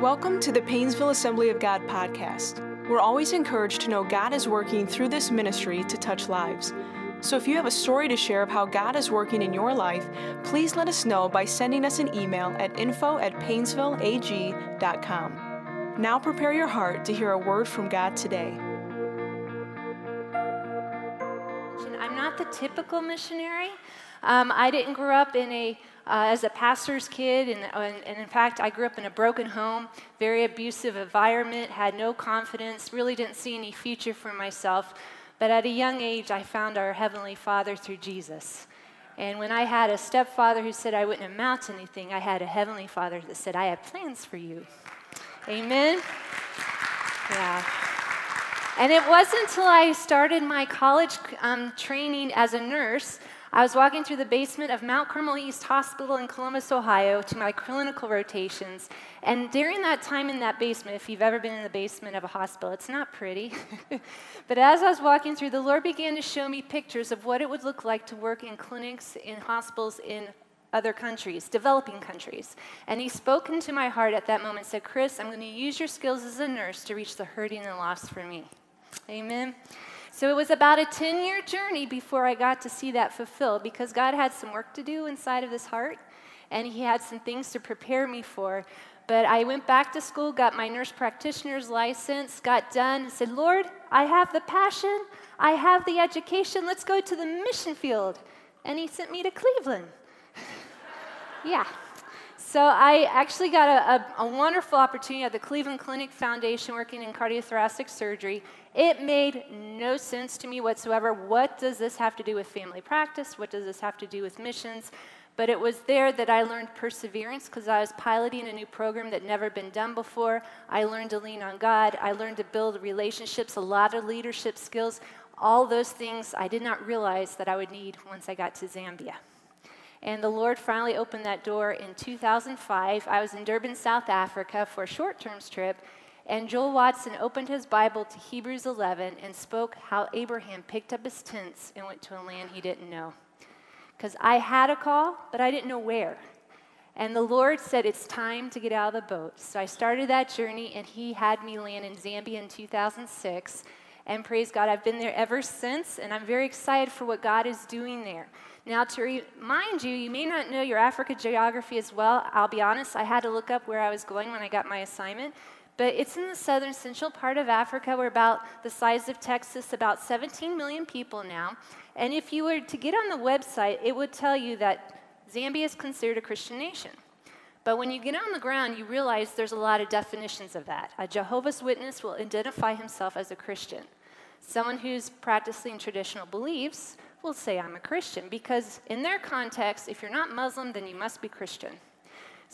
Welcome to the Paynesville Assembly of God podcast. We're always encouraged to know God is working through this ministry to touch lives. So if you have a story to share of how God is working in your life, please let us know by sending us an email at info at paynesvilleag.com. Now prepare your heart to hear a word from God today. I'm not the typical missionary. Um, I didn't grow up in a uh, as a pastor's kid, and, and, and, in fact, I grew up in a broken home, very abusive environment, had no confidence, really didn't see any future for myself. But at a young age, I found our Heavenly Father through Jesus. And when I had a stepfather who said I wouldn't amount to anything, I had a Heavenly Father that said, I have plans for you. Amen? Yeah. And it wasn't until I started my college um, training as a nurse I was walking through the basement of Mount Carmel East Hospital in Columbus, Ohio, to my clinical rotations. And during that time in that basement, if you've ever been in the basement of a hospital, it's not pretty. but as I was walking through, the Lord began to show me pictures of what it would look like to work in clinics, in hospitals, in other countries, developing countries. And he spoke into my heart at that moment, said, Chris, I'm going to use your skills as a nurse to reach the hurting and lost for me. Amen. So it was about a 10 year journey before I got to see that fulfilled because God had some work to do inside of this heart and He had some things to prepare me for. But I went back to school, got my nurse practitioner's license, got done, and said, Lord, I have the passion, I have the education, let's go to the mission field. And He sent me to Cleveland. yeah. So I actually got a, a, a, wonderful opportunity at the Cleveland Clinic Foundation working in cardiothoracic surgery. It made no sense to me whatsoever. What does this have to do with family practice? What does this have to do with missions? But it was there that I learned perseverance because I was piloting a new program that never been done before. I learned to lean on God. I learned to build relationships, a lot of leadership skills. All those things I did not realize that I would need once I got to Zambia. And the Lord finally opened that door in 2005. I was in Durban, South Africa for a short term trip, and Joel Watson opened his Bible to Hebrews 11 and spoke how Abraham picked up his tents and went to a land he didn't know. Because I had a call, but I didn't know where. And the Lord said, It's time to get out of the boat. So I started that journey, and He had me land in Zambia in 2006. And praise God, I've been there ever since, and I'm very excited for what God is doing there. Now, to remind you, you may not know your Africa geography as well. I'll be honest, I had to look up where I was going when I got my assignment. But it's in the southern central part of Africa. We're about the size of Texas, about 17 million people now. And if you were to get on the website, it would tell you that Zambia is considered a Christian nation. But when you get on the ground, you realize there's a lot of definitions of that. A Jehovah's Witness will identify himself as a Christian. Someone who's practicing traditional beliefs will say, I'm a Christian, because in their context, if you're not Muslim, then you must be Christian.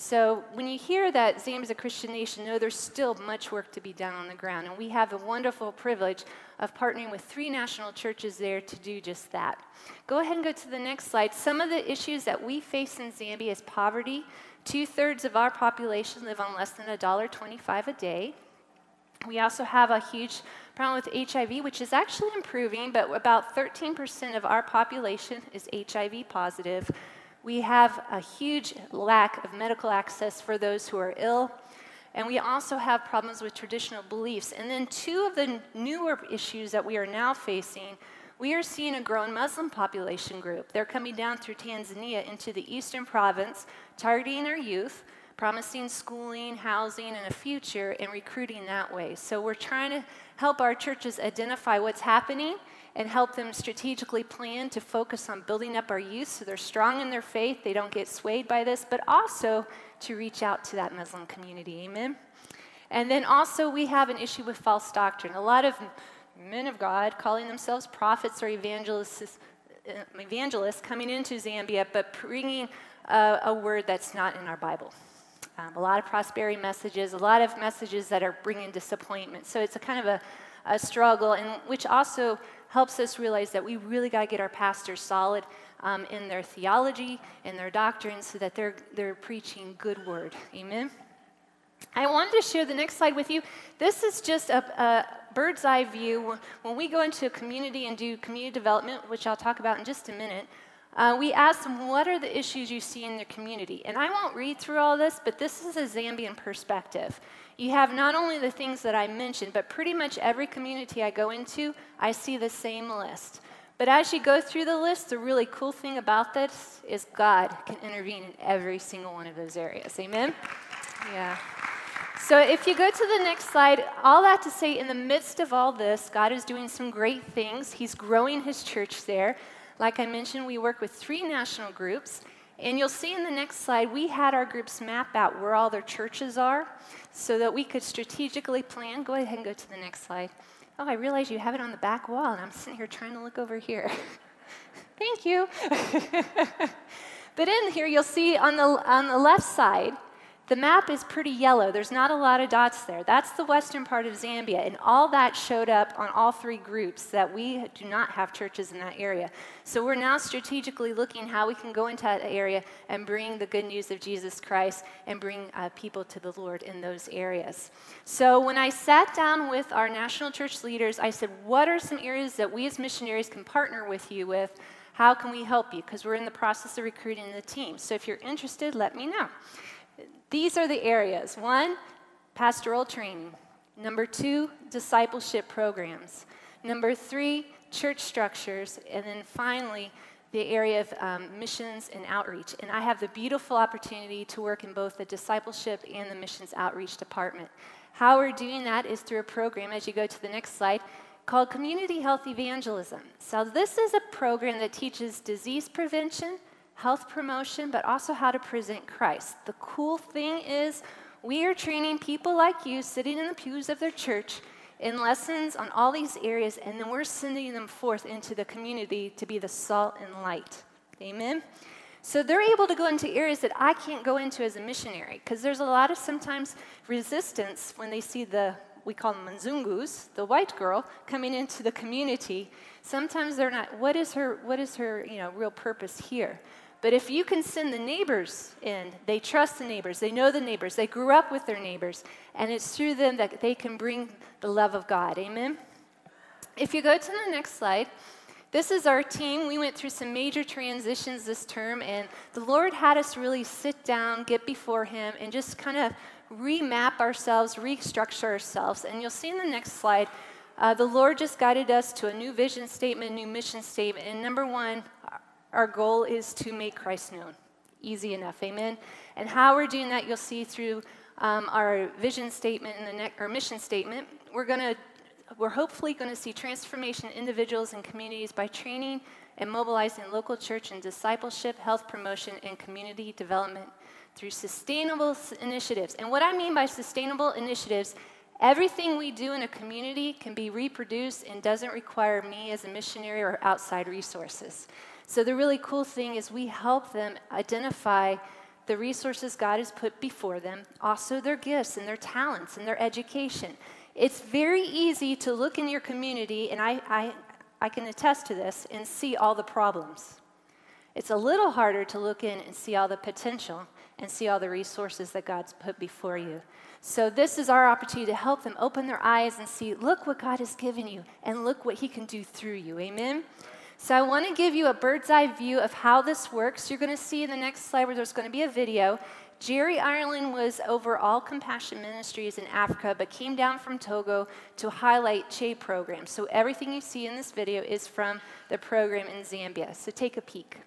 So when you hear that Zambia is a Christian nation, know there's still much work to be done on the ground. And we have the wonderful privilege of partnering with three national churches there to do just that. Go ahead and go to the next slide. Some of the issues that we face in Zambia is poverty. Two thirds of our population live on less than $1.25 a day. We also have a huge problem with HIV, which is actually improving, but about 13% of our population is HIV positive. We have a huge lack of medical access for those who are ill. And we also have problems with traditional beliefs. And then, two of the newer issues that we are now facing we are seeing a growing Muslim population group. They're coming down through Tanzania into the eastern province, targeting our youth promising schooling, housing, and a future, and recruiting that way. So we're trying to help our churches identify what's happening and help them strategically plan to focus on building up our youth so they're strong in their faith, they don't get swayed by this, but also to reach out to that Muslim community. Amen. And then also, we have an issue with false doctrine. A lot of men of God calling themselves prophets or evangelists, uh, evangelists coming into Zambia, but bringing a, a word that's not in our Bible. Um, a lot of prosperity messages, a lot of messages that are bringing disappointment. So it's a kind of a, a struggle, and which also helps us realize that we really got to get our pastors solid um, in their theology and their doctrine so that they're, they're preaching good word. Amen? I wanted to share the next slide with you. This is just a, a bird's eye view. When we go into a community and do community development, which I'll talk about in just a minute, uh, we asked them, What are the issues you see in the community? And I won't read through all this, but this is a Zambian perspective. You have not only the things that I mentioned, but pretty much every community I go into, I see the same list. But as you go through the list, the really cool thing about this is God can intervene in every single one of those areas. Amen? Yeah. So if you go to the next slide, all that to say, in the midst of all this, God is doing some great things. He's growing his church there. Like I mentioned, we work with three national groups. And you'll see in the next slide, we had our groups map out where all their churches are so that we could strategically plan. Go ahead and go to the next slide. Oh, I realize you have it on the back wall, and I'm sitting here trying to look over here. Thank you. but in here, you'll see on the, on the left side, the map is pretty yellow. There's not a lot of dots there. That's the western part of Zambia, and all that showed up on all three groups that we do not have churches in that area. So we're now strategically looking how we can go into that area and bring the good news of Jesus Christ and bring uh, people to the Lord in those areas. So when I sat down with our national church leaders, I said, What are some areas that we as missionaries can partner with you with? How can we help you? Because we're in the process of recruiting the team. So if you're interested, let me know. These are the areas one, pastoral training. Number two, discipleship programs. Number three, church structures. And then finally, the area of um, missions and outreach. And I have the beautiful opportunity to work in both the discipleship and the missions outreach department. How we're doing that is through a program, as you go to the next slide, called Community Health Evangelism. So, this is a program that teaches disease prevention, health promotion, but also how to present Christ. The cool thing is, we are training people like you sitting in the pews of their church in lessons on all these areas, and then we're sending them forth into the community to be the salt and light. Amen? So they're able to go into areas that I can't go into as a missionary because there's a lot of sometimes resistance when they see the, we call them manzungus, the white girl, coming into the community. Sometimes they're not, what is her, what is her you know, real purpose here? But if you can send the neighbors in, they trust the neighbors, they know the neighbors, they grew up with their neighbors, and it's through them that they can bring the love of God. Amen? If you go to the next slide, this is our team. We went through some major transitions this term, and the Lord had us really sit down, get before Him, and just kind of remap ourselves, restructure ourselves. And you'll see in the next slide, uh, the Lord just guided us to a new vision statement, new mission statement. And number one, our goal is to make Christ known. Easy enough, amen? And how we're doing that, you'll see through um, our vision statement and the our mission statement. We're going to we're hopefully going to see transformation in individuals and communities by training and mobilizing local church and discipleship, health promotion, and community development through sustainable initiatives. And what I mean by sustainable initiatives, everything we do in a community can be reproduced and doesn't require me as a missionary or outside resources. So, the really cool thing is we help them identify the resources God has put before them, also their gifts and their talents and their education. It's very easy to look in your community, and I, I, I can attest to this, and see all the problems. It's a little harder to look in and see all the potential and see all the resources that God's put before you. So, this is our opportunity to help them open their eyes and see look what God has given you, and look what He can do through you. Amen? So I want to give you a bird's eye view of how this works. You're going to see in the next slide where there's going to be a video. Jerry Ireland was over all compassion ministries in Africa, but came down from Togo to highlight CHE programs. So everything you see in this video is from the program in Zambia. So take a peek.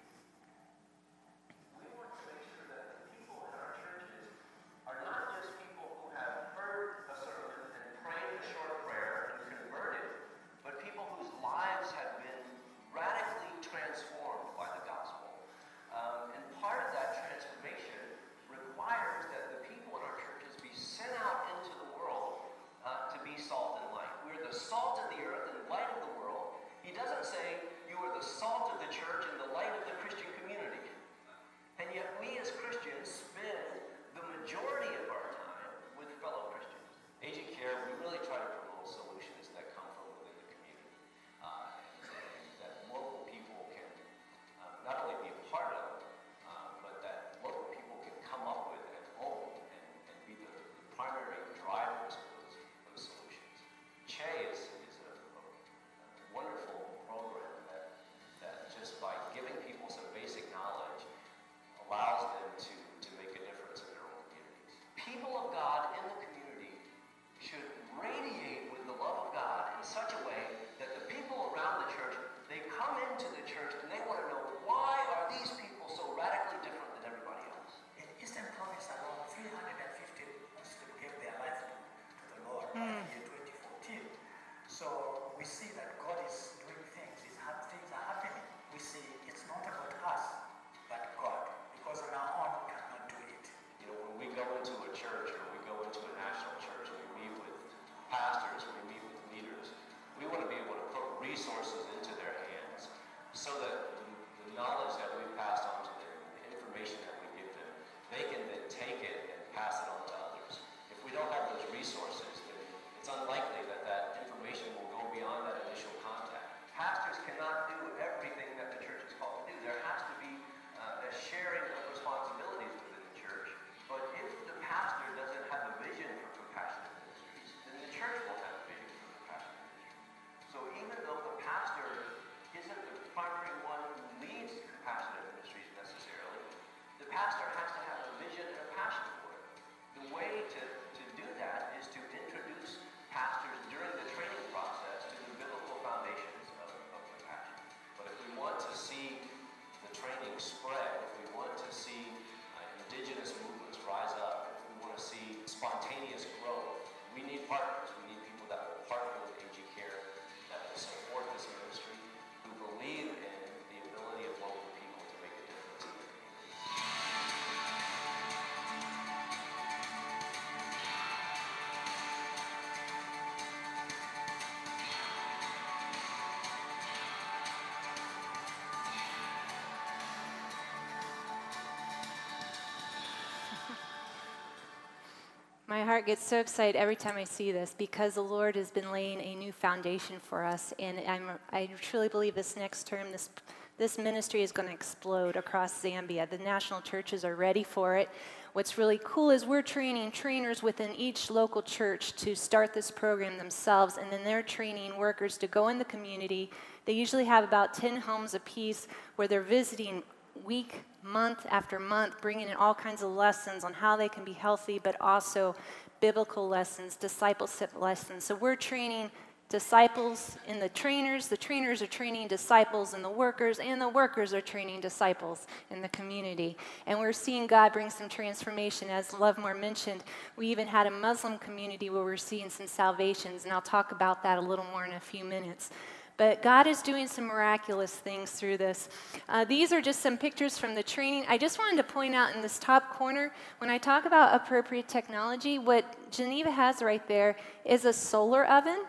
My heart gets so excited every time I see this because the Lord has been laying a new foundation for us. And I'm, I truly believe this next term, this, this ministry is going to explode across Zambia. The national churches are ready for it. What's really cool is we're training trainers within each local church to start this program themselves, and then they're training workers to go in the community. They usually have about 10 homes apiece where they're visiting week, month after month, bringing in all kinds of lessons on how they can be healthy, but also biblical lessons, discipleship lessons. So we're training disciples in the trainers, the trainers are training disciples in the workers, and the workers are training disciples in the community. And we're seeing God bring some transformation. As Lovemore mentioned, we even had a Muslim community where we're seeing some salvations, and I'll talk about that a little more in a few minutes. But God is doing some miraculous things through this. Uh, these are just some pictures from the training. I just wanted to point out in this top corner, when I talk about appropriate technology, what Geneva has right there is a solar oven.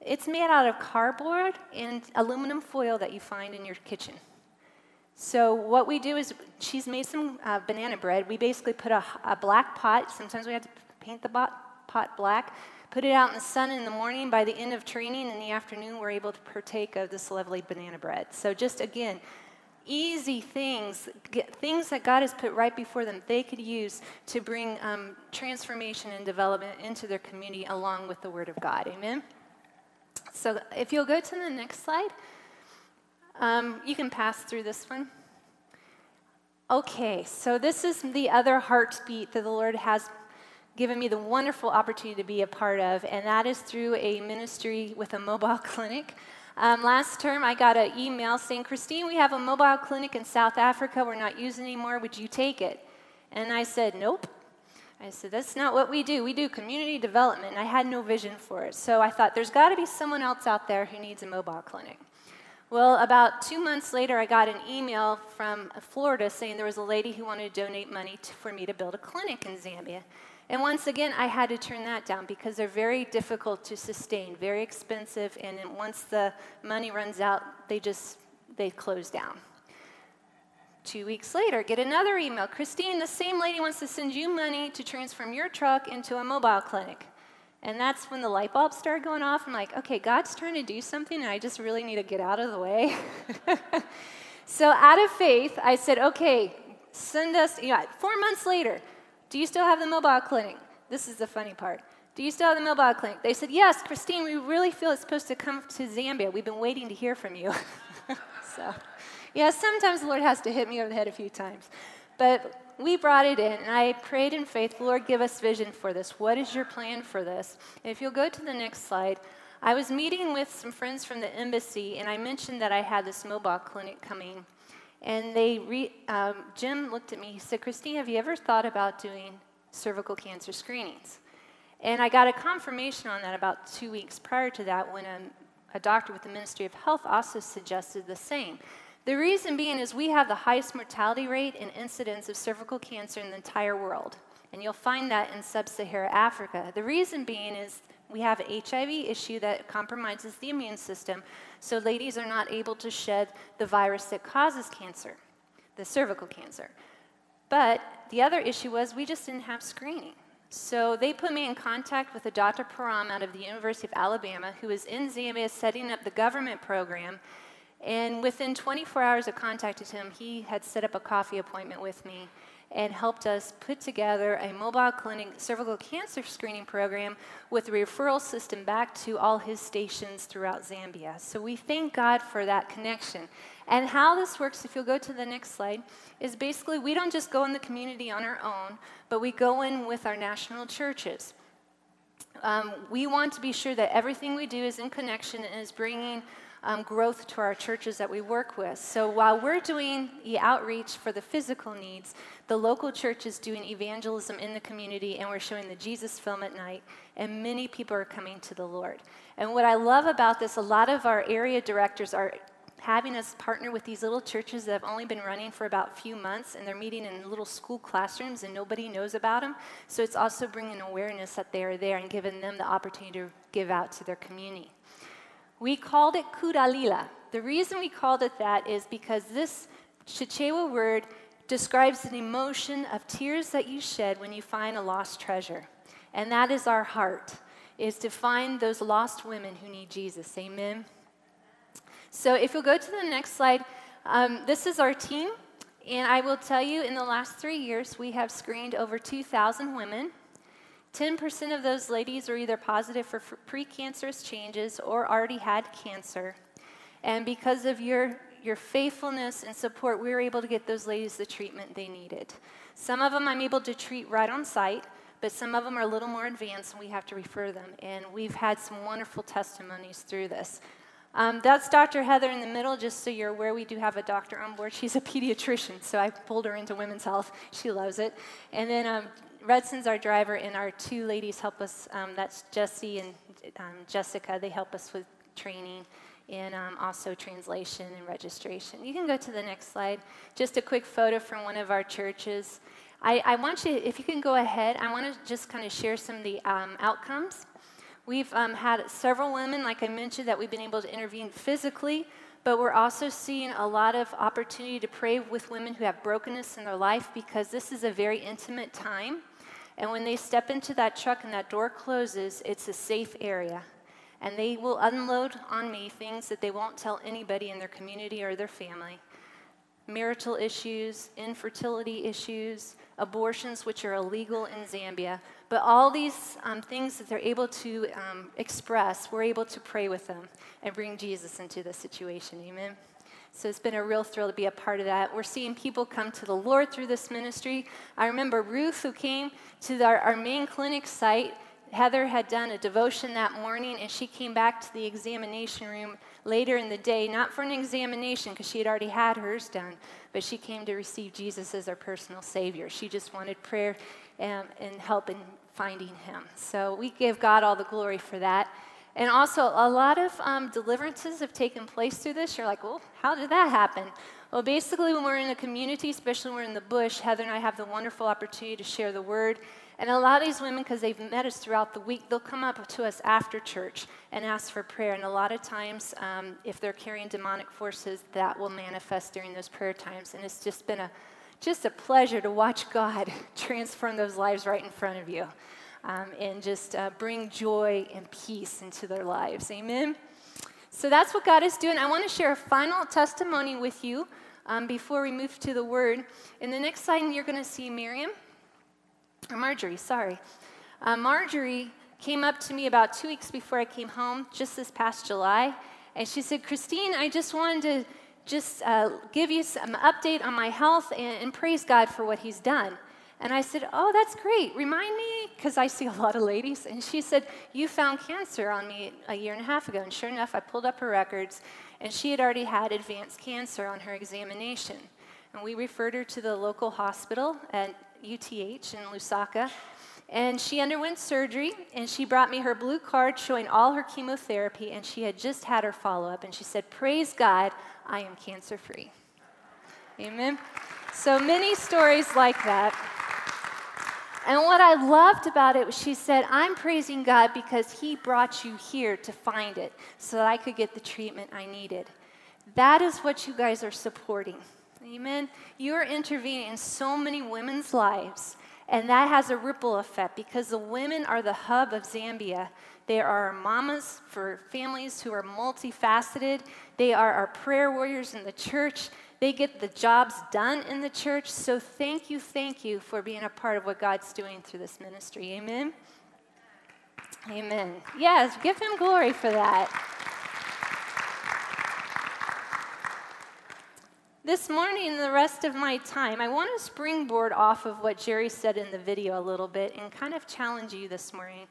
It's made out of cardboard and aluminum foil that you find in your kitchen. So what we do is, she's made some uh, banana bread. We basically put a, a black pot. Sometimes we have to paint the pot, pot black put it out in the sun in the morning. By the end of training in the afternoon, we're able to partake of this lovely banana bread. So, just again, easy things, things that God has put right before them, they could use to bring um, transformation and development into their community along with the Word of God. Amen? So, if you'll go to the next slide, um, you can pass through this one. Okay, so this is the other heartbeat that the Lord has given me the wonderful opportunity to be a part of, and that is through a ministry with a mobile clinic. Um, last term, I got an email saying, Christine, we have a mobile clinic in South Africa we're not using anymore. Would you take it? And I said, Nope. I said, That's not what we do. We do community development. And I had no vision for it. So I thought, There's got to be someone else out there who needs a mobile clinic. Well, about two months later, I got an email from Florida saying there was a lady who wanted to donate money to, for me to build a clinic in Zambia. And once again, I had to turn that down because they're very difficult to sustain, very expensive, and once the money runs out, they just they close down. Two weeks later, get another email. Christine, the same lady wants to send you money to transform your truck into a mobile clinic. And that's when the light bulbs started going off. I'm like, okay, God's trying to do something, and I just really need to get out of the way. so, out of faith, I said, okay, send us, you know, four months later, do you still have the mobile clinic? This is the funny part. Do you still have the mobile clinic? They said, Yes, Christine, we really feel it's supposed to come to Zambia. We've been waiting to hear from you. so, yeah, sometimes the Lord has to hit me over the head a few times. But we brought it in, and I prayed in faith, Lord, give us vision for this. What is your plan for this? And if you'll go to the next slide, I was meeting with some friends from the embassy, and I mentioned that I had this mobile clinic coming. And they re, um, Jim looked at me. He said, "Christine, have you ever thought about doing cervical cancer screenings?" And I got a confirmation on that about two weeks prior to that when a, a doctor with the Ministry of Health also suggested the same. The reason being is we have the highest mortality rate and incidence of cervical cancer in the entire world. And you'll find that in sub Saharan Africa. The reason being is we have an HIV issue that compromises the immune system, so ladies are not able to shed the virus that causes cancer, the cervical cancer. But the other issue was we just didn't have screening. So they put me in contact with a Dr. Parham out of the University of Alabama who was in Zambia setting up the government program and within 24 hours of contacting him, he had set up a coffee appointment with me. And helped us put together a mobile clinic cervical cancer screening program with a referral system back to all his stations throughout Zambia. So we thank God for that connection. And how this works, if you'll go to the next slide, is basically we don't just go in the community on our own, but we go in with our national churches. Um, we want to be sure that everything we do is in connection and is bringing um, growth to our churches that we work with. So while we're doing the outreach for the physical needs, the local church is doing evangelism in the community, and we're showing the Jesus film at night, and many people are coming to the Lord. And what I love about this, a lot of our area directors are having us partner with these little churches that have only been running for about a few months and they're meeting in little school classrooms and nobody knows about them. So it's also bringing awareness that they are there and giving them the opportunity to give out to their community. We called it Kudalila. The reason we called it that is because this Chichewa word describes an emotion of tears that you shed when you find a lost treasure. And that is our heart, is to find those lost women who need Jesus. Amen. So if you'll go to the next slide, um, this is our team. And I will tell you, in the last three years, we have screened over 2,000 women. 10% of those ladies are either positive for precancerous changes or already had cancer. And because of your, your faithfulness and support, we were able to get those ladies the treatment they needed. Some of them I'm able to treat right on site, but some of them are a little more advanced and we have to refer them. And we've had some wonderful testimonies through this. Um, that's Dr. Heather in the middle, just so you're aware. We do have a doctor on board. She's a pediatrician, so I pulled her into women's health. She loves it. And then um, Redson's our driver, and our two ladies help us. Um, that's Jesse and um, Jessica. They help us with training and um, also translation and registration. You can go to the next slide. Just a quick photo from one of our churches. I, I want you, if you can go ahead, I want to just kind of share some of the um, outcomes. We've um, had several women, like I mentioned, that we've been able to intervene physically, but we're also seeing a lot of opportunity to pray with women who have brokenness in their life because this is a very intimate time. And when they step into that truck and that door closes, it's a safe area. And they will unload on me things that they won't tell anybody in their community or their family marital issues, infertility issues, abortions, which are illegal in Zambia. But all these um, things that they're able to um, express, we're able to pray with them and bring Jesus into the situation. Amen. So it's been a real thrill to be a part of that. We're seeing people come to the Lord through this ministry. I remember Ruth, who came to our, our main clinic site. Heather had done a devotion that morning, and she came back to the examination room later in the day, not for an examination because she had already had hers done, but she came to receive Jesus as our personal Savior. She just wanted prayer and, and help in finding Him. So we give God all the glory for that. And also, a lot of um, deliverances have taken place through this. You're like, well, how did that happen? Well, basically, when we're in a community, especially when we're in the bush, Heather and I have the wonderful opportunity to share the word. And a lot of these women, because they've met us throughout the week, they'll come up to us after church and ask for prayer. And a lot of times, um, if they're carrying demonic forces, that will manifest during those prayer times. And it's just been a just a pleasure to watch God transform those lives right in front of you um, and just uh, bring joy and peace into their lives. Amen? So that's what God is doing. I want to share a final testimony with you um, before we move to the word. In the next slide, you're going to see Miriam, Marjorie, sorry. Uh, Marjorie came up to me about two weeks before I came home, just this past July, and she said, Christine, I just wanted to just uh, give you some update on my health and, and, praise God for what He's done. And I said, Oh, that's great. Remind me, because I see a lot of ladies. And she said, You found cancer on me a year and a half ago. And sure enough, I pulled up her records, and she had already had advanced cancer on her examination. And we referred her to the local hospital at UTH in Lusaka. And she underwent surgery, and she brought me her blue card showing all her chemotherapy, and she had just had her follow up. And she said, Praise God, I am cancer free. Amen. So many stories like that. And what I loved about it was she said, I'm praising God because He brought you here to find it so that I could get the treatment I needed. That is what you guys are supporting. Amen. You are intervening in so many women's lives, and that has a ripple effect because the women are the hub of Zambia. They are our mamas for families who are multifaceted. They are our prayer warriors in the church. They get the jobs done in the church. So thank you, thank you for being a part of what God's doing through this ministry. Amen. Amen. Yes, give him glory for that. This morning, the rest of my time, I want to springboard off of what Jerry said in the video a little bit and kind of challenge you this morning.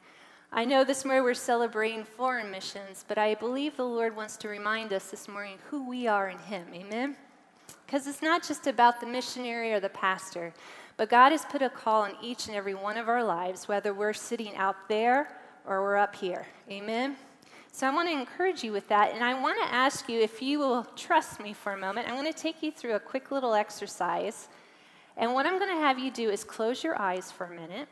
I know this morning we're celebrating foreign missions, but I believe the Lord wants to remind us this morning who we are in Him. Amen? Because it's not just about the missionary or the pastor, but God has put a call on each and every one of our lives, whether we're sitting out there or we're up here. Amen? So I want to encourage you with that. And I want to ask you if you will trust me for a moment. I'm going to take you through a quick little exercise. And what I'm going to have you do is close your eyes for a minute.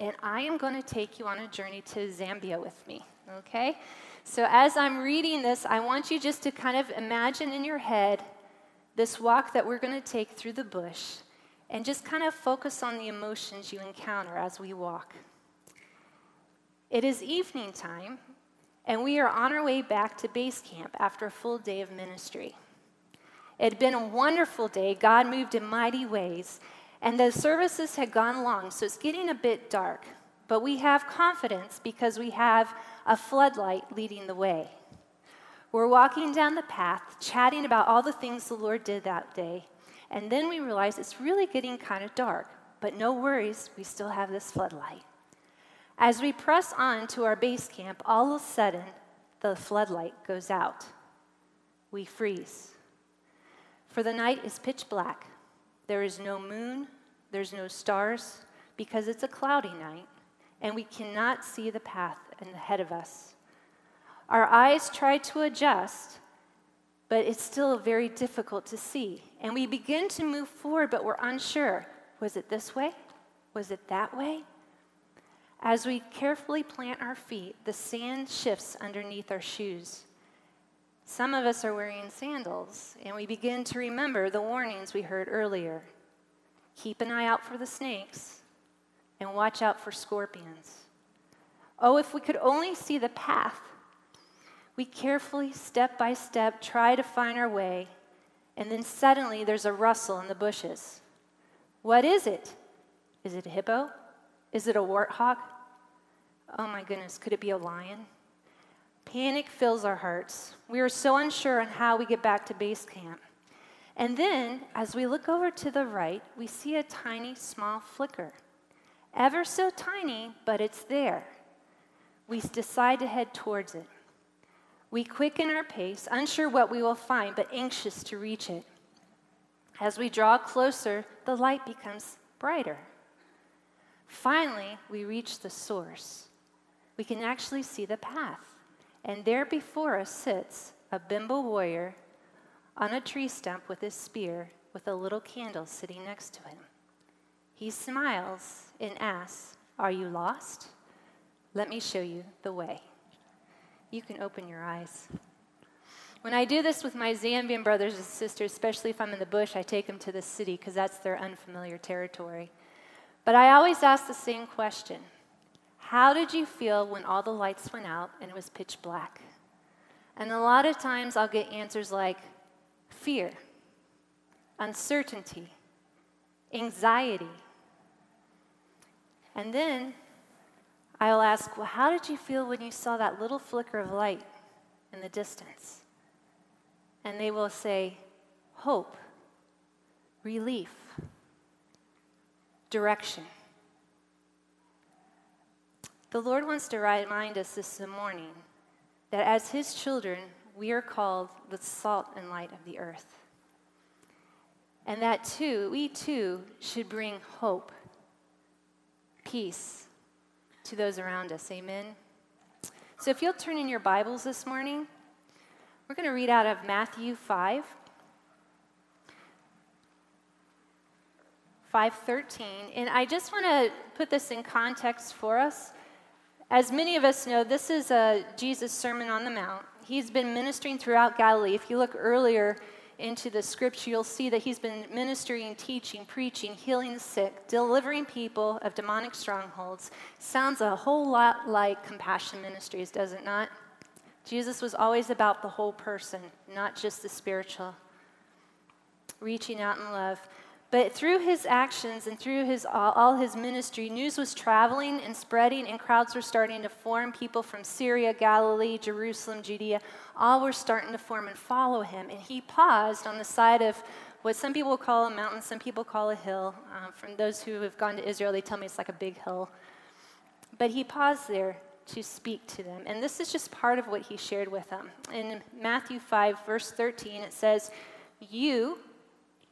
And I am going to take you on a journey to Zambia with me. Okay? So as I'm reading this, I want you just to kind of imagine in your head this walk that we're going to take through the bush and just kind of focus on the emotions you encounter as we walk. It is evening time, and we are on our way back to base camp after a full day of ministry. It had been a wonderful day. God moved in mighty ways, and the services had gone long, so it's getting a bit dark. But we have confidence because we have a floodlight leading the way. We're walking down the path, chatting about all the things the Lord did that day, and then we realize it's really getting kind of dark. But no worries, we still have this floodlight. As we press on to our base camp, all of a sudden, the floodlight goes out. We freeze. For the night is pitch black. There is no moon, there's no stars, because it's a cloudy night, and we cannot see the path ahead of us. Our eyes try to adjust, but it's still very difficult to see. And we begin to move forward, but we're unsure. Was it this way? Was it that way? As we carefully plant our feet, the sand shifts underneath our shoes. Some of us are wearing sandals, and we begin to remember the warnings we heard earlier. Keep an eye out for the snakes, and watch out for scorpions. Oh, if we could only see the path. We carefully, step by step, try to find our way, and then suddenly there's a rustle in the bushes. What is it? Is it a hippo? Is it a warthog? Oh my goodness, could it be a lion? Panic fills our hearts. We are so unsure on how we get back to base camp. And then, as we look over to the right, we see a tiny, small flicker. Ever so tiny, but it's there. We decide to head towards it. We quicken our pace, unsure what we will find, but anxious to reach it. As we draw closer, the light becomes brighter. Finally, we reach the source. We can actually see the path. And there before us sits a Bemba warrior on a tree stump with his spear, with a little candle sitting next to him. He smiles and asks, Are you lost? Let me show you the way. You can open your eyes. When I do this with my Zambian brothers and sisters, especially if I'm in the bush, I take them to the city because that's their unfamiliar territory. But I always ask the same question How did you feel when all the lights went out and it was pitch black? And a lot of times I'll get answers like fear, uncertainty, anxiety. And then I'll ask, Well, how did you feel when you saw that little flicker of light in the distance? And they will say, Hope, relief, direction. The Lord wants to remind us this morning that as His children, we are called the salt and light of the earth. And that too, we too should bring hope, peace to those around us. Amen. So if you'll turn in your Bibles this morning, we're going to read out of Matthew 5. 513 and i just want to put this in context for us. As many of us know this is a jesus sermon on the mount. He's been ministering throughout galilee. If you look earlier into the scripture you'll see that he's been ministering teaching preaching healing the sick delivering people of demonic strongholds. Sounds a whole lot like compassion ministries does it not? Jesus was always about the whole person not just the spiritual. Reaching out in love. But through his actions and through his, all, all his ministry, news was traveling and spreading, and crowds were starting to form. People from Syria, Galilee, Jerusalem, Judea, all were starting to form and follow him. And he paused on the side of what some people call a mountain, some people call a hill. Uh, from those who have gone to Israel, they tell me it's like a big hill. But he paused there to speak to them. And this is just part of what he shared with them. In Matthew 5, verse 13, it says, You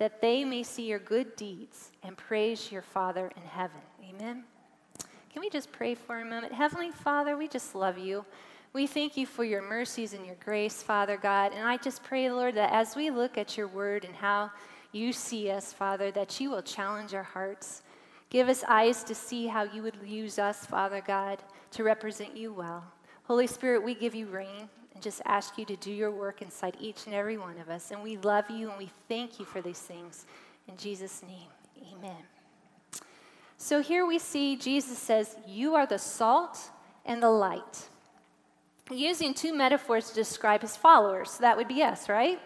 that they may see your good deeds and praise your Father in heaven. Amen. Can we just pray for a moment? Heavenly Father, we just love you. We thank you for your mercies and your grace, Father God. And I just pray, Lord, that as we look at your word and how you see us, Father, that you will challenge our hearts. Give us eyes to see how you would use us, Father God, to represent you well. Holy Spirit, we give you reign just ask you to do your work inside each and every one of us. And we love you and we thank you for these things. In Jesus' name, amen. So here we see Jesus says, You are the salt and the light. Using two metaphors to describe his followers. So That would be us, right?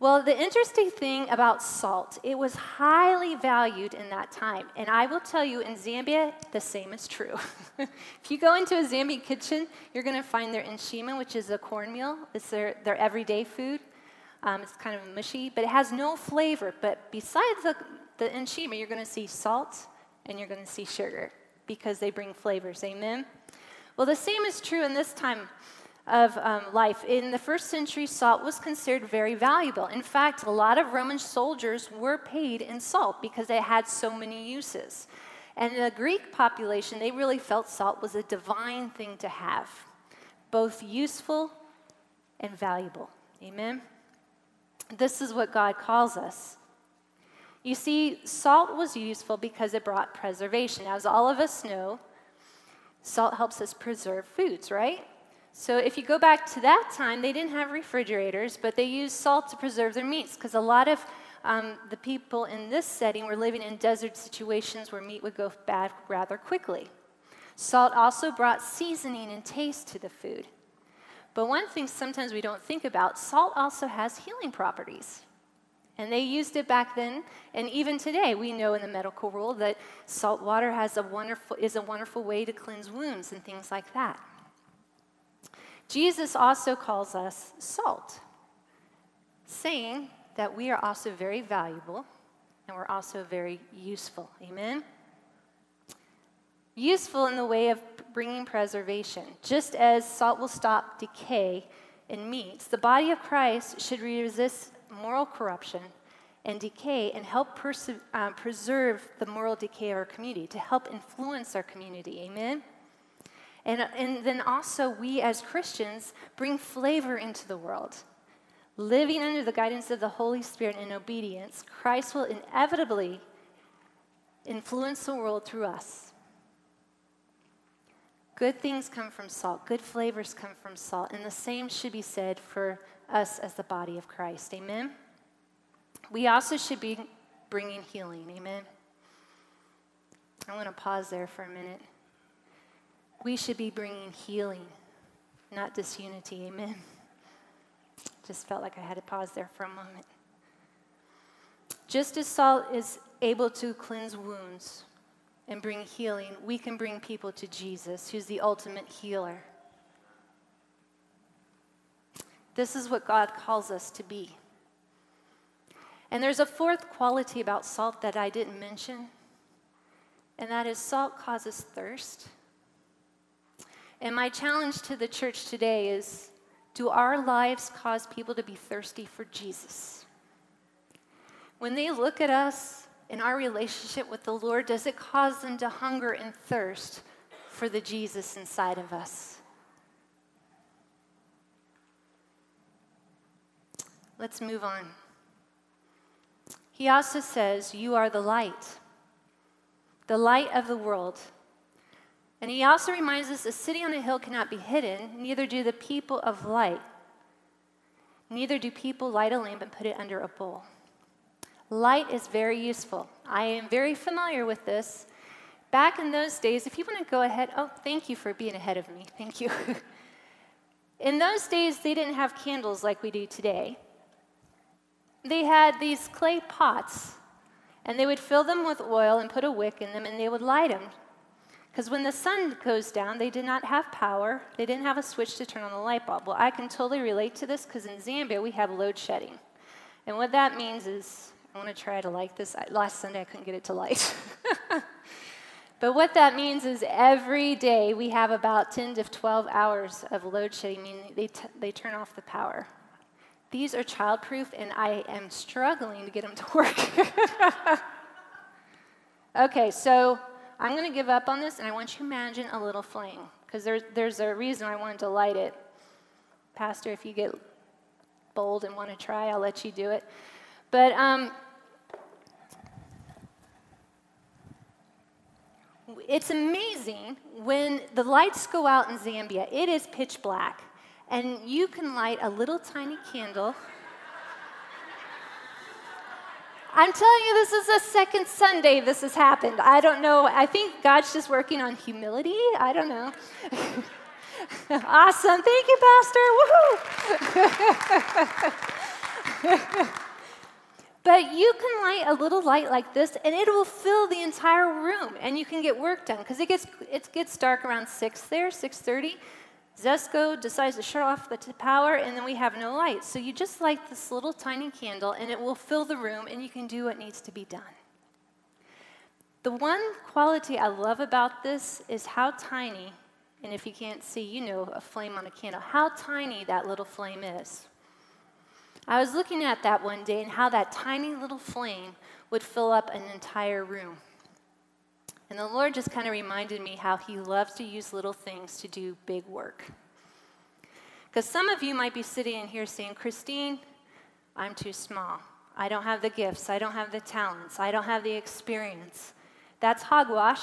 Well, the interesting thing about salt, it was highly valued in that time. And I will tell you, in Zambia, the same is true. if you go into a Zambian kitchen, you're going to find their nshima, which is a cornmeal. It's their, their everyday food. Um, it's kind of mushy, but it has no flavor. But besides the, the nshima, you're going to see salt and you're going to see sugar because they bring flavors. Amen? Well, the same is true in this time of um, life. In the first century, salt was considered very valuable. In fact, a lot of Roman soldiers were paid in salt because it had so many uses. And the Greek population, they really felt salt was a divine thing to have, both useful and valuable. Amen? This is what God calls us. You see, salt was useful because it brought preservation. As all of us know, salt helps us preserve foods, right? So if you go back to that time, they didn't have refrigerators, but they used salt to preserve their meats because a lot of um, the people in this setting were living in desert situations where meat would go bad rather quickly. Salt also brought seasoning and taste to the food. But one thing sometimes we don't think about salt also has healing properties. And they used it back then, and even today, we know in the medical world that salt water has a wonderful, is a wonderful way to cleanse wounds and things like that. Jesus also calls us salt, saying that we are also very valuable and we're also very useful. Amen? Useful in the way of bringing preservation. Just as salt will stop decay in meats, the body of Christ should resist moral corruption and decay and help uh, preserve the moral decay of our community, to help influence our community. Amen? And, and then also, we as Christians bring flavor into the world. Living under the guidance of the Holy Spirit in obedience, Christ will inevitably influence the world through us. Good things come from salt, good flavors come from salt, and the same should be said for us as the body of Christ. Amen? We also should be bringing healing. Amen? I want to pause there for a minute we should be bringing healing, not disunity. Amen. Just felt like I had to pause there for a moment. Just as salt is able to cleanse wounds and bring healing, we can bring people to Jesus, who's the ultimate healer. This is what God calls us to be. And there's a fourth quality about salt that I didn't mention, and that is salt causes thirst. And my challenge to the church today is do our lives cause people to be thirsty for Jesus? When they look at us in our relationship with the Lord, does it cause them to hunger and thirst for the Jesus inside of us? Let's move on. he also says, You are the light, the light of the world. And he also reminds us a city on a hill cannot be hidden, neither do the people of light. Neither do people light a lamp and put it under a bowl. Light is very useful. I am very familiar with this. Back in those days, if you want to go ahead, oh, thank you for being ahead of me. Thank you. in those days, they didn't have candles like we do today. They had these clay pots, and they would fill them with oil and put a wick in them, and they would light them because when the sun goes down, they did not have power. They didn't have a switch to turn on the light bulb. Well, I can totally relate to this because in Zambia we have load shedding. And what that means is, I want to try to light this. Last Sunday I couldn't get it to light. but what that means is every day we have about 10 to 12 hours of load shedding, meaning they, t- they turn off the power. These are childproof, and I am struggling to get them to work. okay, so I'm going to give up on this, and I want you to imagine a little flame, because there's, there's a reason I wanted to light it. Pastor, if you get bold and want to try, I'll let you do it. But um, it's amazing when the lights go out in Zambia, it is pitch black, and you can light a little tiny candle. I'm telling you, this is the second Sunday this has happened. I don't know. I think God's just working on humility. I don't know. awesome. Thank you, Pastor. Woohoo. but you can light a little light like this and it will fill the entire room and you can get work done because it gets, it gets dark around 6 there, 6.30. Zesco decides to shut off the power, and then we have no light. So you just light this little tiny candle, and it will fill the room, and you can do what needs to be done. The one quality I love about this is how tiny, and if you can't see, you know a flame on a candle, how tiny that little flame is. I was looking at that one day and how that tiny little flame would fill up an entire room. And the Lord just kind of reminded me how He loves to use little things to do big work. Because some of you might be sitting in here saying, Christine, I'm too small. I don't have the gifts. I don't have the talents. I don't have the experience. That's hogwash.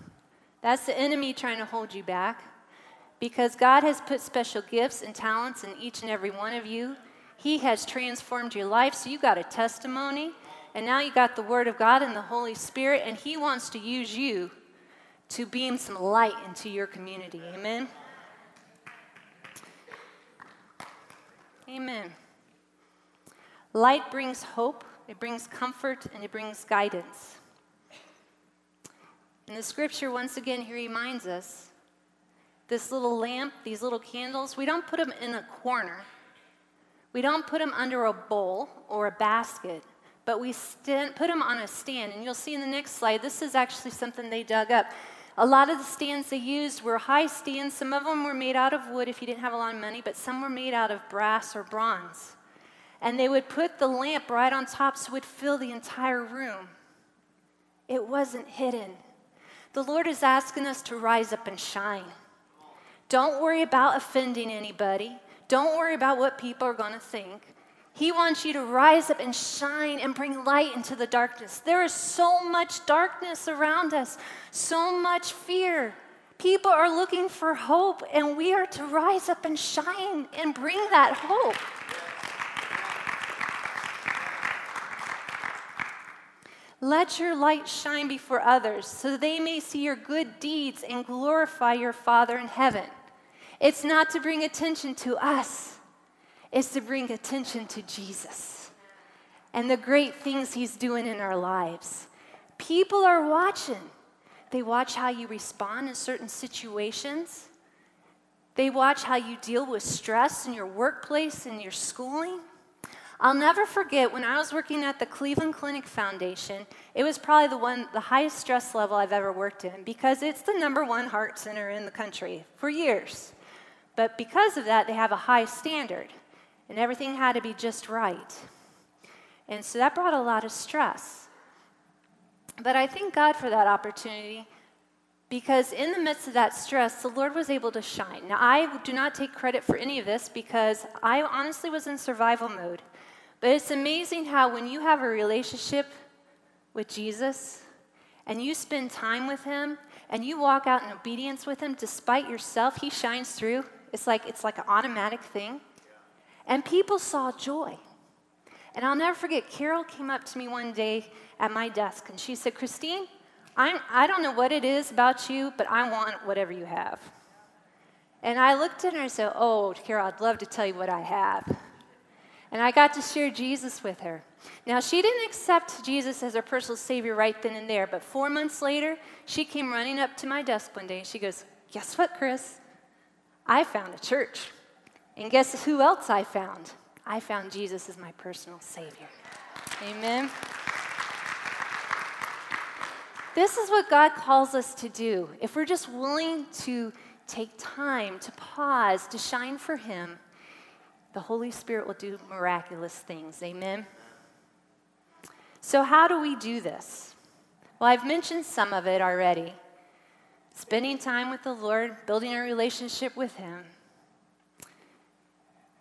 That's the enemy trying to hold you back. Because God has put special gifts and talents in each and every one of you. He has transformed your life, so you got a testimony. And now you got the Word of God and the Holy Spirit, and He wants to use you to beam some light into your community. Amen? Amen. Light brings hope, it brings comfort, and it brings guidance. In the scripture, once again, he reminds us this little lamp, these little candles, we don't put them in a corner. We don't put them under a bowl or a basket but we stand, put them on a stand. And you'll see in the next slide, this is actually something they dug up. A lot of the stands they used were high stands. Some of them were made out of wood if you didn't have a lot of money, but some were made out of brass or bronze. And they would put the lamp right on top so it would fill the entire room. It wasn't hidden. The Lord is asking us to rise up and shine. Don't worry about offending anybody. Don't worry about what people are going to think. He wants you to rise up and shine and bring light into the darkness. There is so much darkness around us, so much fear. People are looking for hope, and we are to rise up and shine and bring that hope. Let your light shine before others so they may see your good deeds and glorify your Father in heaven. It's not to bring attention to us is to bring attention to Jesus and the great things He's doing in our lives. People are watching. They watch how you respond in certain situations. They watch how you deal with stress in your workplace and your schooling. I'll never forget when I was working at the Cleveland Clinic Foundation, it was probably the one the highest stress level I've ever worked in because it's the number one heart center in the country for years. But because of that, they have a high standard and everything had to be just right. And so that brought a lot of stress. But I thank God for that opportunity because in the midst of that stress, the Lord was able to shine. Now, I do not take credit for any of this because I honestly was in survival mode. But it's amazing how when you have a relationship with Jesus and you spend time with him and you walk out in obedience with him despite yourself, he shines through. It's like it's like an automatic thing. And people saw joy. And I'll never forget, Carol came up to me one day at my desk and she said, Christine, I'm, I don't know what it is about you, but I want whatever you have. And I looked at her and said, Oh, Carol, I'd love to tell you what I have. And I got to share Jesus with her. Now, she didn't accept Jesus as her personal Savior right then and there, but four months later, she came running up to my desk one day and she goes, Guess what, Chris? I found a church. And guess who else I found? I found Jesus as my personal Savior. Amen. This is what God calls us to do. If we're just willing to take time, to pause, to shine for Him, the Holy Spirit will do miraculous things. Amen. So, how do we do this? Well, I've mentioned some of it already spending time with the Lord, building a relationship with Him,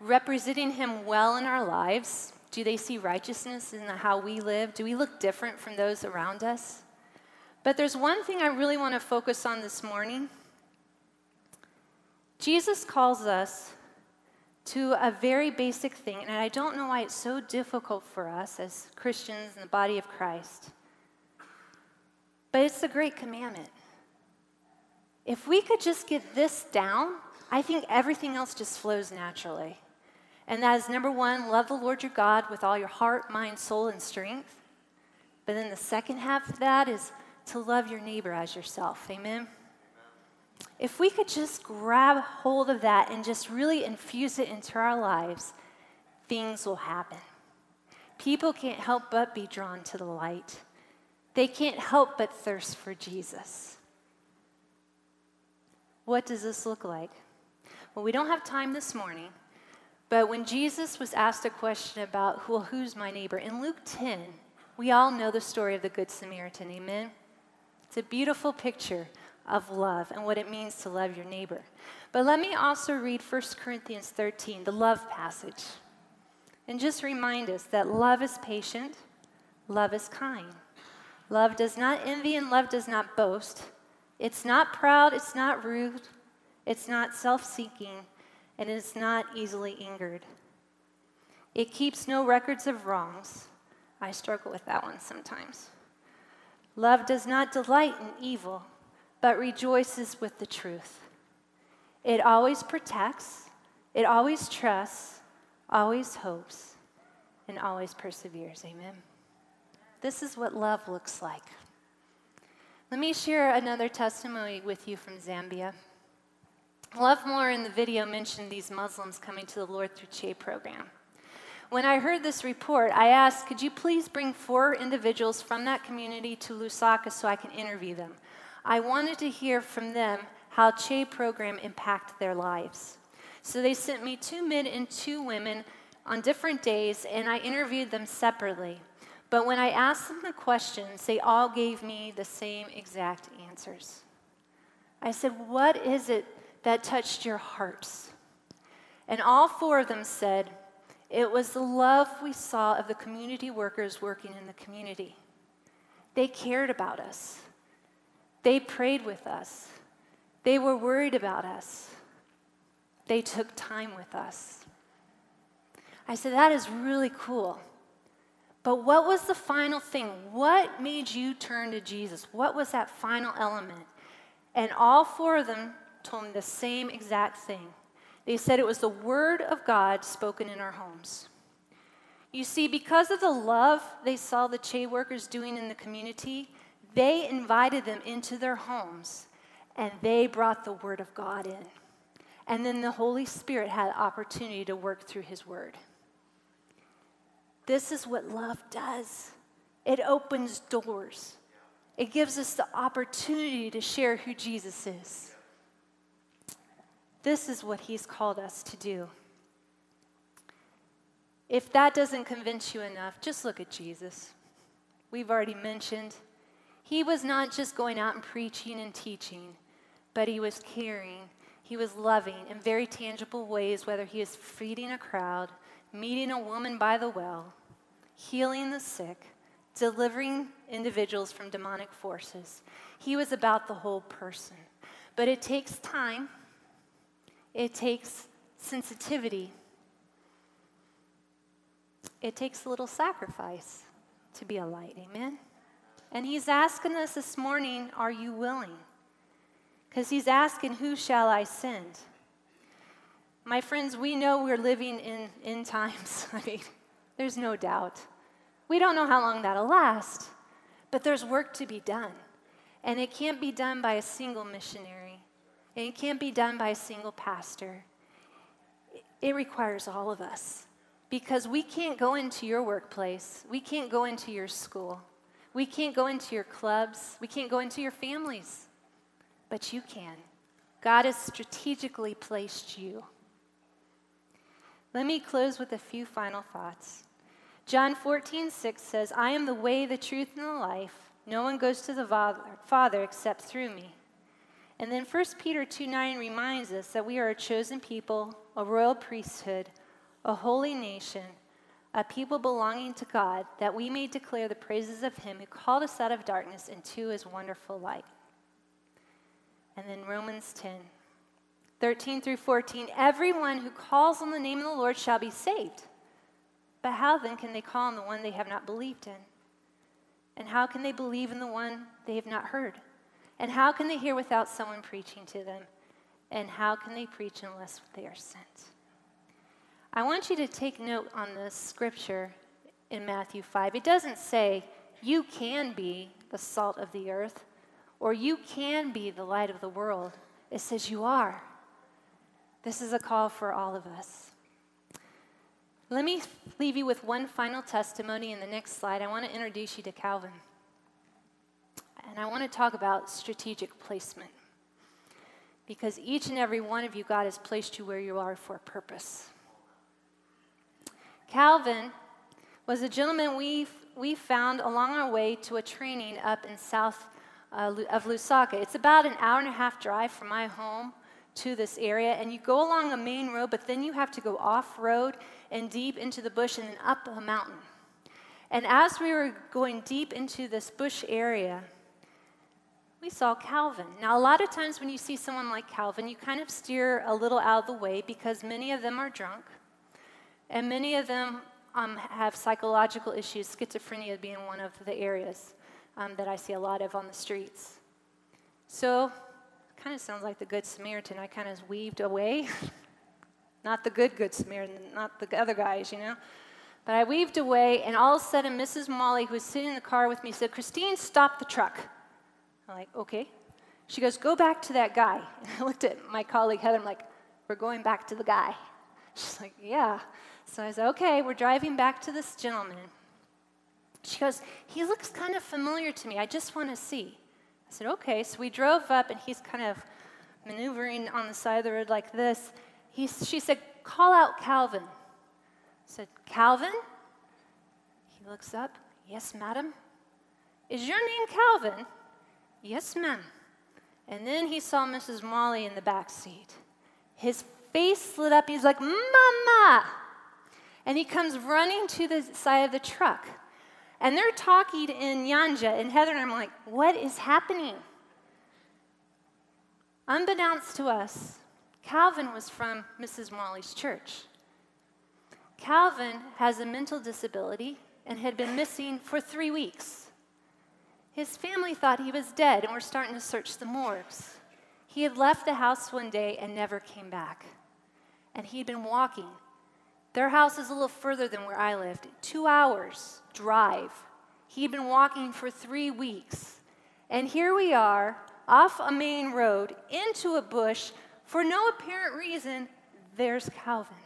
representing Him well in our lives. Do they see righteousness in how we live? Do we look different from those around us? But there's one thing I really want to focus on this morning. Jesus calls us to a very basic thing, and I don't know why it's so difficult for us as Christians in the body of Christ. But it's the great commandment. If we could just get this down, I think everything else just flows naturally. And that is number one, love the Lord your God with all your heart, mind, soul, and strength. But then the second half of that is to love your neighbor as yourself. Amen? If we could just grab hold of that and just really infuse it into our lives, things will happen. People can't help but be drawn to the light, they can't help but thirst for Jesus. What does this look like? Well, we don't have time this morning, but when Jesus was asked a question about, well, who's my neighbor? In Luke 10, we all know the story of the Good Samaritan. Amen? It's a beautiful picture of love and what it means to love your neighbor. But let me also read 1 Corinthians 13, the love passage, and just remind us that love is patient, love is kind. Love does not envy and love does not boast. It's not proud, it's not rude, it's not self seeking, and it's not easily angered. It keeps no records of wrongs. I struggle with that one sometimes. Love does not delight in evil, but rejoices with the truth. It always protects, it always trusts, always hopes, and always perseveres. Amen. This is what love looks like. Let me share another testimony with you from Zambia. Lovemore in the video mentioned these Muslims coming to the Lord through CHE program. When I heard this report, I asked, could you please bring four individuals from that community to Lusaka so I can interview them? I wanted to hear from them how CHE program impacted their lives. So they sent me two men and two women on different days, and I interviewed them separately. But when I asked them the questions, they all gave me the same exact answers. I said, What is it that touched your hearts? And all four of them said, it was the love we saw of the community workers working in the community. They cared about us, they prayed with us, they were worried about us, they took time with us. I said, That is really cool. But what was the final thing? What made you turn to Jesus? What was that final element? And all four of them told me the same exact thing. They said it was the word of God spoken in our homes. You see, because of the love they saw the CHE workers doing in the community, they invited them into their homes and they brought the word of God in. And then the Holy Spirit had opportunity to work through his word. This is what love does it opens doors, it gives us the opportunity to share who Jesus is. This is what He's called us to do. If that doesn't convince you enough, just look at Jesus. We've already mentioned he was not just going out and preaching and teaching, but he was caring, he was loving in very tangible ways, whether he was feeding a crowd, meeting a woman by the well, healing the sick, delivering individuals from demonic forces. He was about the whole person. But it takes time, it takes sensitivity, it takes a little sacrifice to be a light. Amen? And he's asking us this morning, are you willing? Because he's asking, who shall I send? My friends, we know we're living in end times. I mean, there's no doubt. We don't know how long that'll last, but there's work to be done. And it can't be done by a single missionary, and it can't be done by a single pastor. It requires all of us because we can't go into your workplace, we can't go into your school, we can't go into your clubs, we can't go into your families, but you can. God has strategically placed you. Let me close with a few final thoughts. John 14, 6 says, I am the way, the truth, and the life. No one goes to the Father except through me. And then 1 Peter 2 9 reminds us that we are a chosen people, a royal priesthood, a holy nation, a people belonging to God, that we may declare the praises of him who called us out of darkness into his wonderful light. And then Romans 10 13 through 14 everyone who calls on the name of the Lord shall be saved. But how then can they call on the one they have not believed in? And how can they believe in the one they have not heard? And how can they hear without someone preaching to them? And how can they preach unless they are sent? I want you to take note on this scripture in Matthew 5. It doesn't say, you can be the salt of the earth or you can be the light of the world. It says, you are. This is a call for all of us. Let me leave you with one final testimony in the next slide. I want to introduce you to Calvin. And I want to talk about strategic placement. Because each and every one of you, God has placed you where you are for a purpose. Calvin was a gentleman we, we found along our way to a training up in south uh, of Lusaka. It's about an hour and a half drive from my home to this area, and you go along a main road, but then you have to go off road and deep into the bush and then up a mountain. And as we were going deep into this bush area, we saw Calvin. Now, a lot of times when you see someone like Calvin, you kind of steer a little out of the way because many of them are drunk, and many of them um, have psychological issues, schizophrenia being one of the areas um, that I see a lot of on the streets. So, kind of sounds like the Good Samaritan. I kind of weaved away. not the good Good Samaritan, not the other guys, you know. But I weaved away, and all of a sudden, Mrs. Molly, who was sitting in the car with me, said, Christine, stop the truck. I'm like, okay. She goes, go back to that guy. And I looked at my colleague Heather, I'm like, we're going back to the guy. She's like, yeah. So I said, okay, we're driving back to this gentleman. She goes, he looks kind of familiar to me. I just want to see. I said, okay. So we drove up, and he's kind of maneuvering on the side of the road like this. He, she said, call out Calvin. I said, Calvin? He looks up. Yes, madam. Is your name Calvin? Yes, ma'am. And then he saw Mrs. Molly in the back seat. His face lit up. He's like, Mama! And he comes running to the side of the truck. And they're talking in Nyanja, and Heather and I'm like, what is happening? Unbeknownst to us, Calvin was from Mrs. Molly's church. Calvin has a mental disability and had been missing for three weeks. His family thought he was dead and were starting to search the morgues. He had left the house one day and never came back. And he'd been walking. Their house is a little further than where I lived, two hours drive. He'd been walking for three weeks. And here we are, off a main road, into a bush, for no apparent reason. There's Calvin.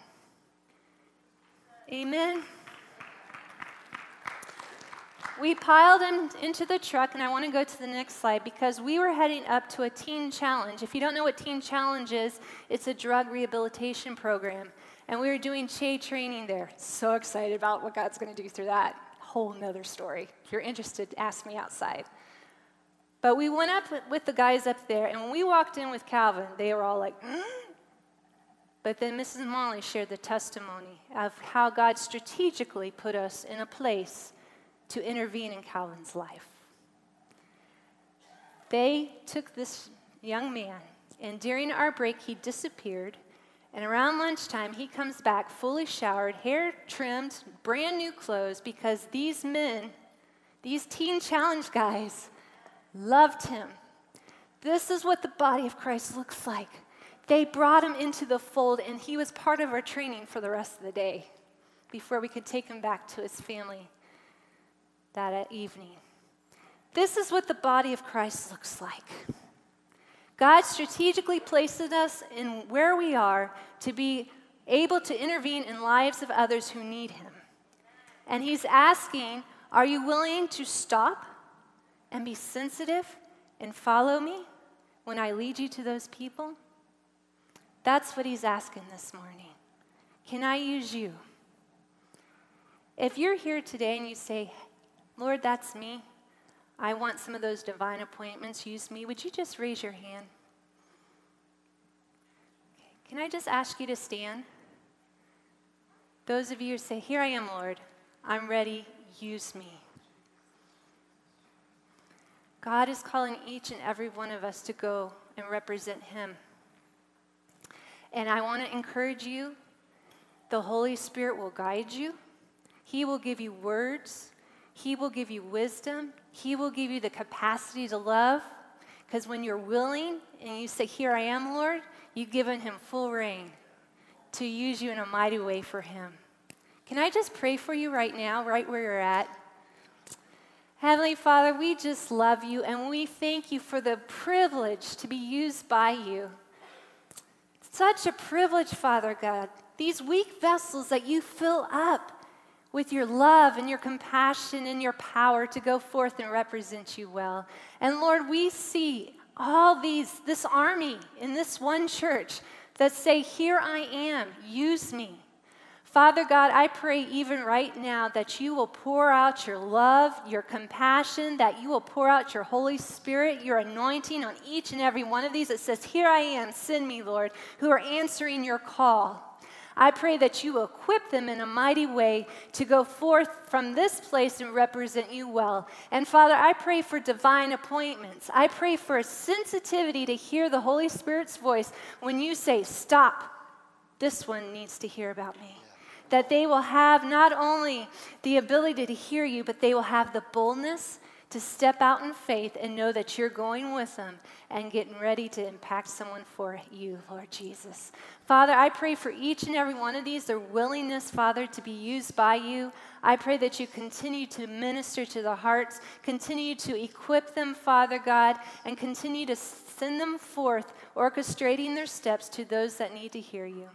Amen we piled him into the truck, and I want to go to the next slide because we were heading up to a teen challenge. If you don't know what teen challenge is, it's a drug rehabilitation program. And we were doing CHE training there. So excited about what God's going to do through that. Whole nother story. If you're interested, ask me outside. But we went up with the guys up there, and when we walked in with Calvin, they were all like, mm? But then Mrs. Molly shared the testimony of how God strategically put us in a place to intervene in Calvin's life. They took this young man, and during our break, he disappeared. And around lunchtime, he comes back fully showered, hair trimmed, brand new clothes, because these men, these teen challenge guys, loved him. This is what the body of Christ looks like. They brought him into the fold, and he was part of our training for the rest of the day before we could take him back to his family that evening. This is what the body of Christ looks like. God strategically places us in where we are to be able to intervene in lives of others who need Him. And He's asking, Are you willing to stop and be sensitive and follow me when I lead you to those people? That's what He's asking this morning. Can I use you? If you're here today and you say, Lord, that's me. I want some of those divine appointments. Use me. Would you just raise your hand? Can I just ask you to stand? Those of you who say, Here I am, Lord. I'm ready. Use me. God is calling each and every one of us to go and represent Him. And I want to encourage you the Holy Spirit will guide you, He will give you words, He will give you wisdom, He will give you the capacity to love. Because when you're willing and you say, Here I am, Lord, you've given Him full reign to use you in a mighty way for Him. Can I just pray for you right now, right where you're at? Heavenly Father, we just love you and we thank you for the privilege to be used by you. Such a privilege, Father God. These weak vessels that you fill up with your love and your compassion and your power to go forth and represent you well. And Lord, we see all these, this army in this one church that say, Here I am, use me. Father God, I pray even right now that you will pour out your love, your compassion, that you will pour out your Holy Spirit, your anointing on each and every one of these that says, Here I am, send me, Lord, who are answering your call. I pray that you equip them in a mighty way to go forth from this place and represent you well. And Father, I pray for divine appointments. I pray for a sensitivity to hear the Holy Spirit's voice when you say, Stop, this one needs to hear about me that they will have not only the ability to hear you, but they will have the boldness to step out in faith and know that you're going with them and getting ready to impact someone for you, Lord Jesus. Father, I pray for each and every one of these, their willingness, Father, to be used by you. I pray that you continue to minister to the hearts, continue to equip them, Father God, and continue to send them forth, orchestrating their steps to those that need to hear you.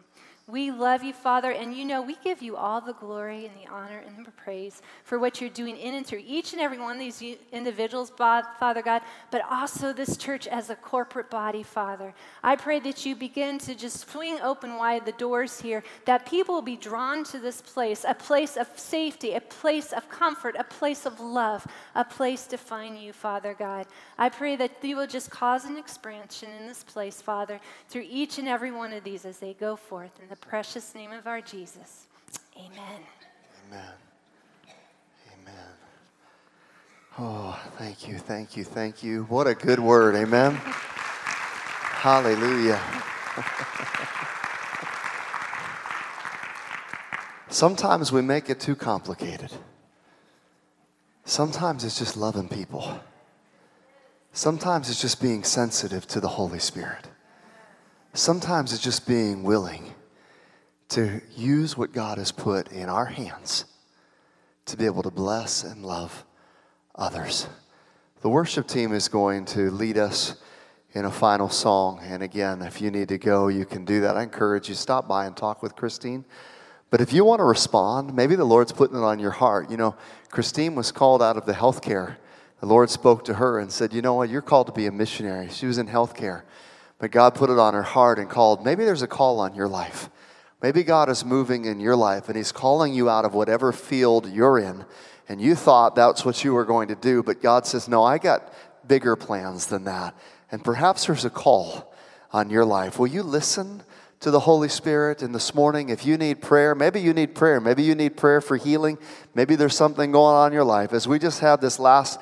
We love you, Father, and you know we give you all the glory and the honor and the praise for what you're doing in and through each and every one of these individuals, Father God, but also this church as a corporate body, Father. I pray that you begin to just swing open wide the doors here, that people will be drawn to this place, a place of safety, a place of comfort, a place of love, a place to find you, Father God. I pray that you will just cause an expansion in this place, Father, through each and every one of these as they go forth. In the the precious name of our Jesus. Amen. Amen. Amen. Oh, thank you, thank you, thank you. What a good word. Amen. Hallelujah. Sometimes we make it too complicated. Sometimes it's just loving people. Sometimes it's just being sensitive to the Holy Spirit. Sometimes it's just being willing to use what God has put in our hands to be able to bless and love others. The worship team is going to lead us in a final song. And again, if you need to go, you can do that. I encourage you stop by and talk with Christine. But if you want to respond, maybe the Lord's putting it on your heart. You know, Christine was called out of the healthcare. The Lord spoke to her and said, You know what? You're called to be a missionary. She was in healthcare. But God put it on her heart and called. Maybe there's a call on your life. Maybe God is moving in your life and He's calling you out of whatever field you're in, and you thought that's what you were going to do, but God says, No, I got bigger plans than that. And perhaps there's a call on your life. Will you listen to the Holy Spirit. And this morning, if you need prayer, maybe you need prayer. Maybe you need prayer for healing. Maybe there's something going on in your life. As we just have this last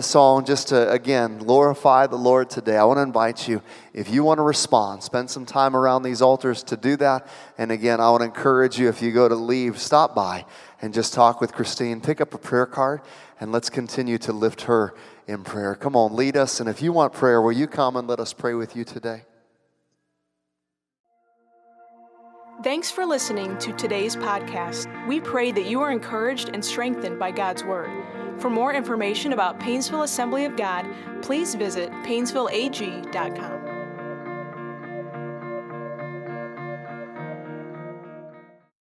song, just to again glorify the Lord today, I want to invite you, if you want to respond, spend some time around these altars to do that. And again, I want to encourage you, if you go to leave, stop by and just talk with Christine. Pick up a prayer card and let's continue to lift her in prayer. Come on, lead us. And if you want prayer, will you come and let us pray with you today? Thanks for listening to today's podcast. We pray that you are encouraged and strengthened by God's Word. For more information about Painesville Assembly of God, please visit painesvilleag.com.